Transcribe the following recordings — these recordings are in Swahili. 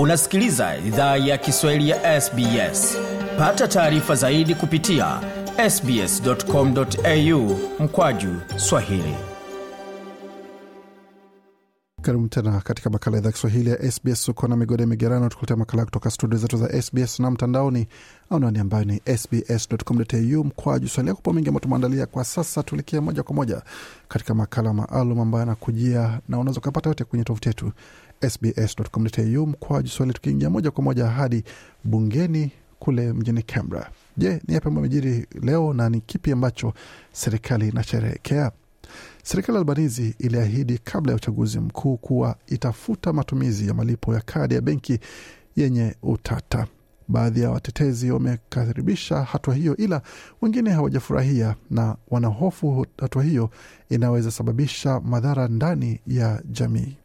unasikiliza idhaa ya kiswahili ya sbs pata taarifa zaidi kupitia sbscomau mkwaju swahili. Karibu tena katika makala idhaa kiswahili ya sbs ukona migode migerano tukuletea makala kutoka studio zetu za sbs na mtandaoni anwani ambayo ni sbs.com.au mkwaju swali yako mengi ambao tumeandalia kwa sasa tulikia moja kwa moja katika makala maalum ambayo anakujia na unaweza ukapata yote kwenye tovuti yetu sbs.com.au mkwaju swali tukiingia moja kwa moja hadi bungeni kule mjini Canberra. Je, ni yapi ambayo amejiri leo na ni kipi ambacho serikali inasherehekea? Serikali ya Albanizi iliahidi kabla ya uchaguzi mkuu kuwa itafuta matumizi ya malipo ya kadi ya benki yenye utata. Baadhi ya watetezi wamekaribisha hatua hiyo, ila wengine hawajafurahia na wanahofu hatua hiyo inaweza sababisha madhara ndani ya jamii.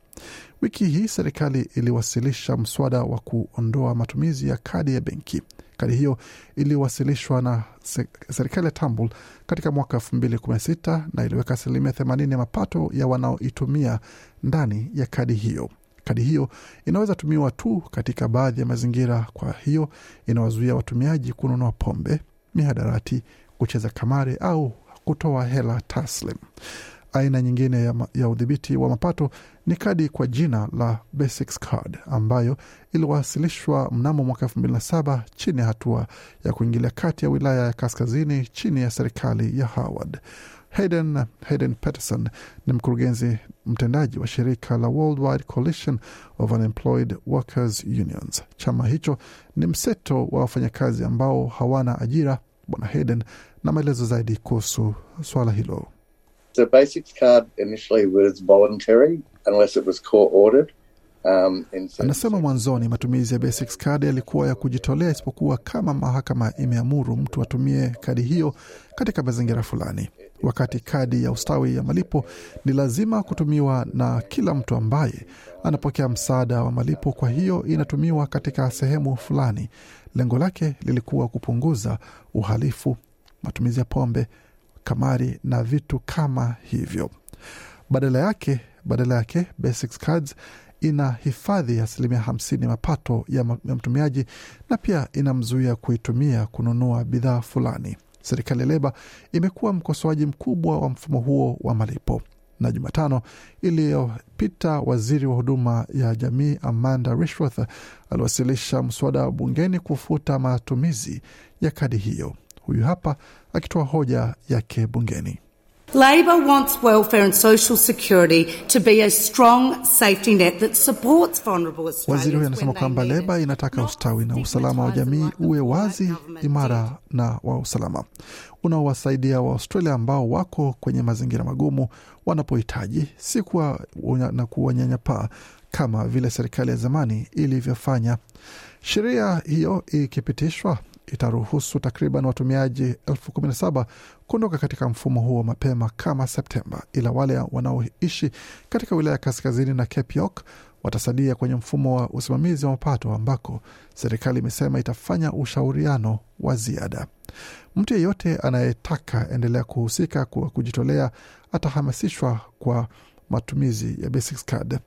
Wiki hii serikali iliwasilisha mswada wa kuondoa matumizi ya kadi ya benki. Kadi hiyo iliwasilishwa na serikali ya Tambul katika mwaka elfu mbili kumi na sita na iliweka asilimia themanini ya mapato ya wanaoitumia ndani ya kadi hiyo. Kadi hiyo inaweza tumiwa tu katika baadhi ya mazingira, kwa hiyo inawazuia watumiaji kununua pombe, mihadarati, kucheza kamari au kutoa hela taslim. Aina nyingine ya, ya udhibiti wa mapato ni kadi kwa jina la Basics Card ambayo iliwasilishwa mnamo mwaka elfu mbili na saba chini ya hatua ya kuingilia kati ya wilaya ya kaskazini chini ya serikali ya Howard. Hayden, Hayden Peterson ni mkurugenzi mtendaji wa shirika la Worldwide Coalition of Unemployed Workers Unions. Chama hicho ni mseto wa wafanyakazi ambao hawana ajira. Bwana Hayden na maelezo zaidi kuhusu swala hilo. The basics card initially was voluntary unless it was court ordered. Um, Anasema mwanzoni matumizi ya basics card yalikuwa ya kujitolea, isipokuwa kama mahakama imeamuru mtu atumie kadi hiyo katika mazingira fulani. Wakati kadi ya ustawi ya malipo ni lazima kutumiwa na kila mtu ambaye anapokea msaada wa malipo, kwa hiyo inatumiwa katika sehemu fulani. Lengo lake lilikuwa kupunguza uhalifu, matumizi ya pombe kamari na vitu kama hivyo. Badala yake badala yake Basics Cards ina hifadhi asilimia hamsini mapato ya mtumiaji na pia inamzuia kuitumia kununua bidhaa fulani. Serikali ya Leba imekuwa mkosoaji mkubwa wa mfumo huo wa malipo, na Jumatano iliyopita waziri wa huduma ya jamii Amanda Rishworth aliwasilisha mswada bungeni kufuta matumizi ya kadi hiyo. Huyu hapa akitoa hoja yake bungeni. Labor wants welfare and social security to be a strong safety net that supports vulnerable Australians. Waziri huyo anasema kwamba Leba inataka ustawi na usalama wa jamii uwe wazi, imara na wa usalama unaowasaidia Waaustralia ambao wako kwenye mazingira magumu wanapohitaji, si kuwa na kuwanyanyapaa kama vile serikali ya zamani ilivyofanya. Sheria hiyo ikipitishwa itaruhusu takriban watumiaji elfu kumi na saba kuondoka katika mfumo huo mapema kama Septemba, ila wale wanaoishi katika wilaya ya kaskazini na Cape York watasalia kwenye mfumo wa usimamizi wa mapato ambako serikali imesema itafanya ushauriano wa ziada. Mtu yeyote anayetaka endelea kuhusika kwa kujitolea atahamasishwa kwa matumizi ya basic Card.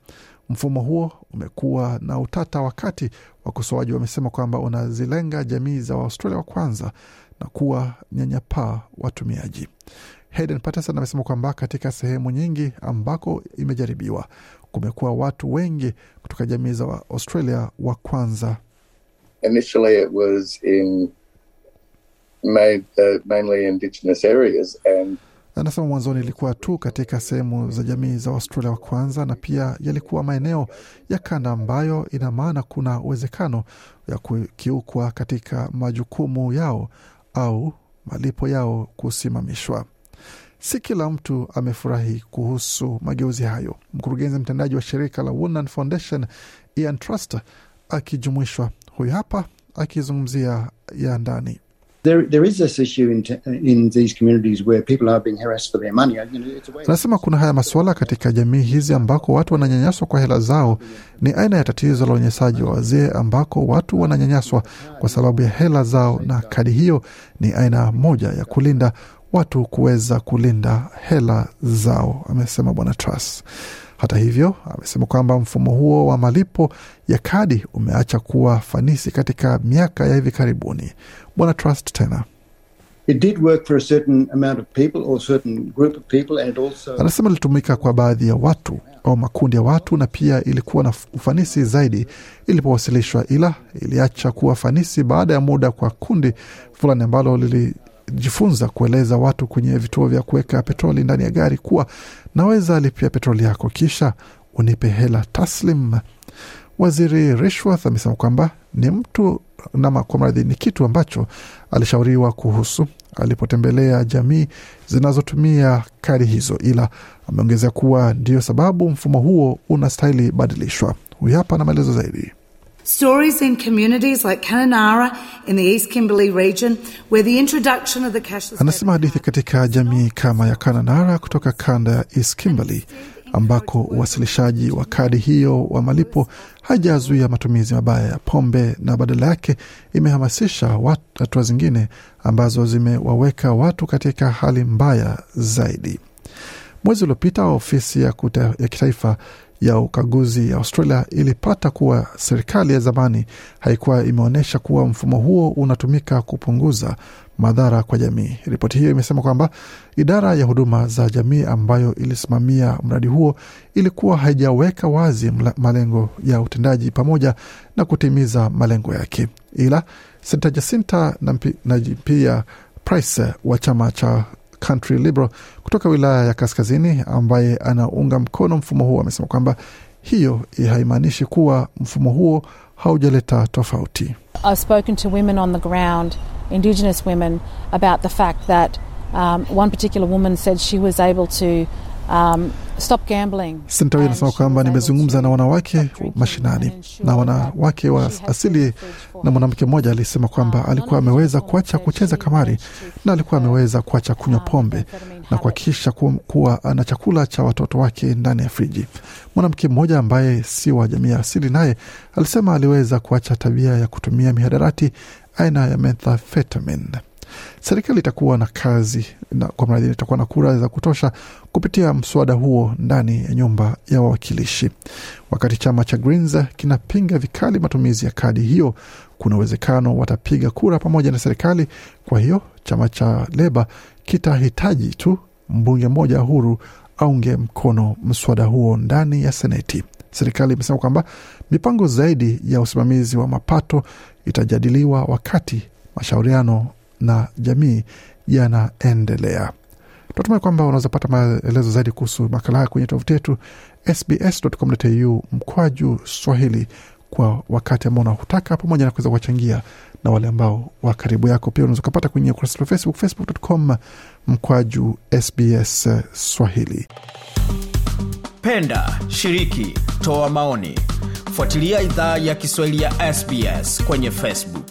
Mfumo huo umekuwa na utata, wakati wakosoaji wamesema kwamba unazilenga jamii za Waaustralia wa kwanza na kuwa nyanyapaa watumiaji. Hayden Patterson amesema kwamba katika sehemu nyingi ambako imejaribiwa kumekuwa watu wengi kutoka jamii za Waaustralia wa kwanza. Initially it was in made, uh, mainly indigenous areas and Anasema mwanzoni ilikuwa tu katika sehemu za jamii za Australia wa kwanza, na pia yalikuwa maeneo ya kanda ambayo ina maana kuna uwezekano ya kukiukwa katika majukumu yao au malipo yao kusimamishwa. Si kila mtu amefurahi kuhusu mageuzi hayo. Mkurugenzi mtendaji wa shirika la Woodland Foundation Ian Trust akijumuishwa, huyu hapa akizungumzia ya ndani There, there is this issue in, in these communities where people are being harassed for their money. You know, it's a way Anasema kuna haya masuala katika jamii hizi ambako watu wananyanyaswa kwa hela zao. Ni aina ya tatizo la unyanyasaji wa wazee ambako watu wananyanyaswa kwa sababu ya hela zao, na kadi hiyo ni aina moja ya kulinda watu kuweza kulinda hela zao, amesema Bwana Truss. Hata hivyo, amesema kwamba mfumo huo wa malipo ya kadi umeacha kuwa fanisi katika miaka ya hivi karibuni. Bwana Trust tena It did work for a certain amount of people or certain group of people, and it also anasema ilitumika kwa baadhi ya watu au makundi ya watu, na pia ilikuwa na ufanisi zaidi ilipowasilishwa, ila iliacha kuwa fanisi baada ya muda kwa kundi fulani ambalo lilijifunza kueleza watu kwenye vituo vya kuweka petroli ndani ya gari kuwa naweza lipia petroli yako kisha unipe hela taslim. Waziri Rishworth amesema kwamba ni mtu nama kwa mradhi ni kitu ambacho alishauriwa kuhusu alipotembelea jamii zinazotumia kadi hizo, ila ameongezea kuwa ndiyo sababu mfumo huo unastahili badilishwa. Huyu hapa na maelezo zaidi. Stories in communities like Kananara in the East Kimberley region, where the introduction of the cashless Anasema hadithi katika jamii kama ya Kananara kutoka kanda ya East Kimberley ambako uwasilishaji wa kadi hiyo wa malipo hajazuia matumizi mabaya ya pombe na badala yake imehamasisha hatua zingine ambazo zimewaweka watu katika hali mbaya zaidi. Mwezi uliopita ofisi ya, kuta, ya kitaifa ya ukaguzi ya Australia ilipata kuwa serikali ya zamani haikuwa imeonyesha kuwa mfumo huo unatumika kupunguza madhara kwa jamii. Ripoti hiyo imesema kwamba idara ya huduma za jamii ambayo ilisimamia mradi huo ilikuwa haijaweka wazi malengo ya utendaji pamoja na kutimiza malengo yake, ila Senta Jacinta na, pia Price wa chama cha Country Liberal kutoka wilaya ya Kaskazini ambaye anaunga mkono mfumo huo amesema kwamba hiyo haimaanishi kuwa mfumo huo haujaleta tofauti. I've spoken to women on the ground, Indigenous women, about the fact that um, one particular woman said she was able to um, stop gambling. Senta huyo and inasema she kwamba nimezungumza na wanawake mashinani na wanawake wa asili na mwanamke mmoja alisema kwamba Um, alikuwa ameweza kuacha kucheza kamari na alikuwa ameweza kuacha kunywa um, pombe na kuhakikisha kuwa ana chakula cha watoto wake ndani ya friji. Mwanamke mmoja ambaye si wa jamii ya asili naye alisema aliweza kuacha tabia ya kutumia mihadarati aina ya methamphetamine. Serikali itakuwa na kazi na, kwa mradhi itakuwa na kura za kutosha kupitia mswada huo ndani ya nyumba ya wawakilishi. Wakati chama cha Greens kinapinga vikali matumizi ya kadi hiyo, kuna uwezekano watapiga kura pamoja na serikali. Kwa hiyo chama cha Leba kitahitaji tu mbunge mmoja huru aunge mkono mswada huo ndani ya Seneti. Serikali imesema kwamba mipango zaidi ya usimamizi wa mapato itajadiliwa wakati mashauriano na jamii yanaendelea. Tunatumai kwamba unaweza pata maelezo zaidi kuhusu makala haya kwenye tovuti yetu sbs.com.au mkwaju Swahili kwa wakati ambao unahutaka, pamoja na kuweza kuwachangia na wale ambao wa karibu yako. Pia unaweza ukapata kwenye ukurasa wa Facebook, facebook.com mkwaju SBS Swahili. Penda, shiriki, toa maoni. Fuatilia idhaa ya Kiswahili ya SBS kwenye Facebook.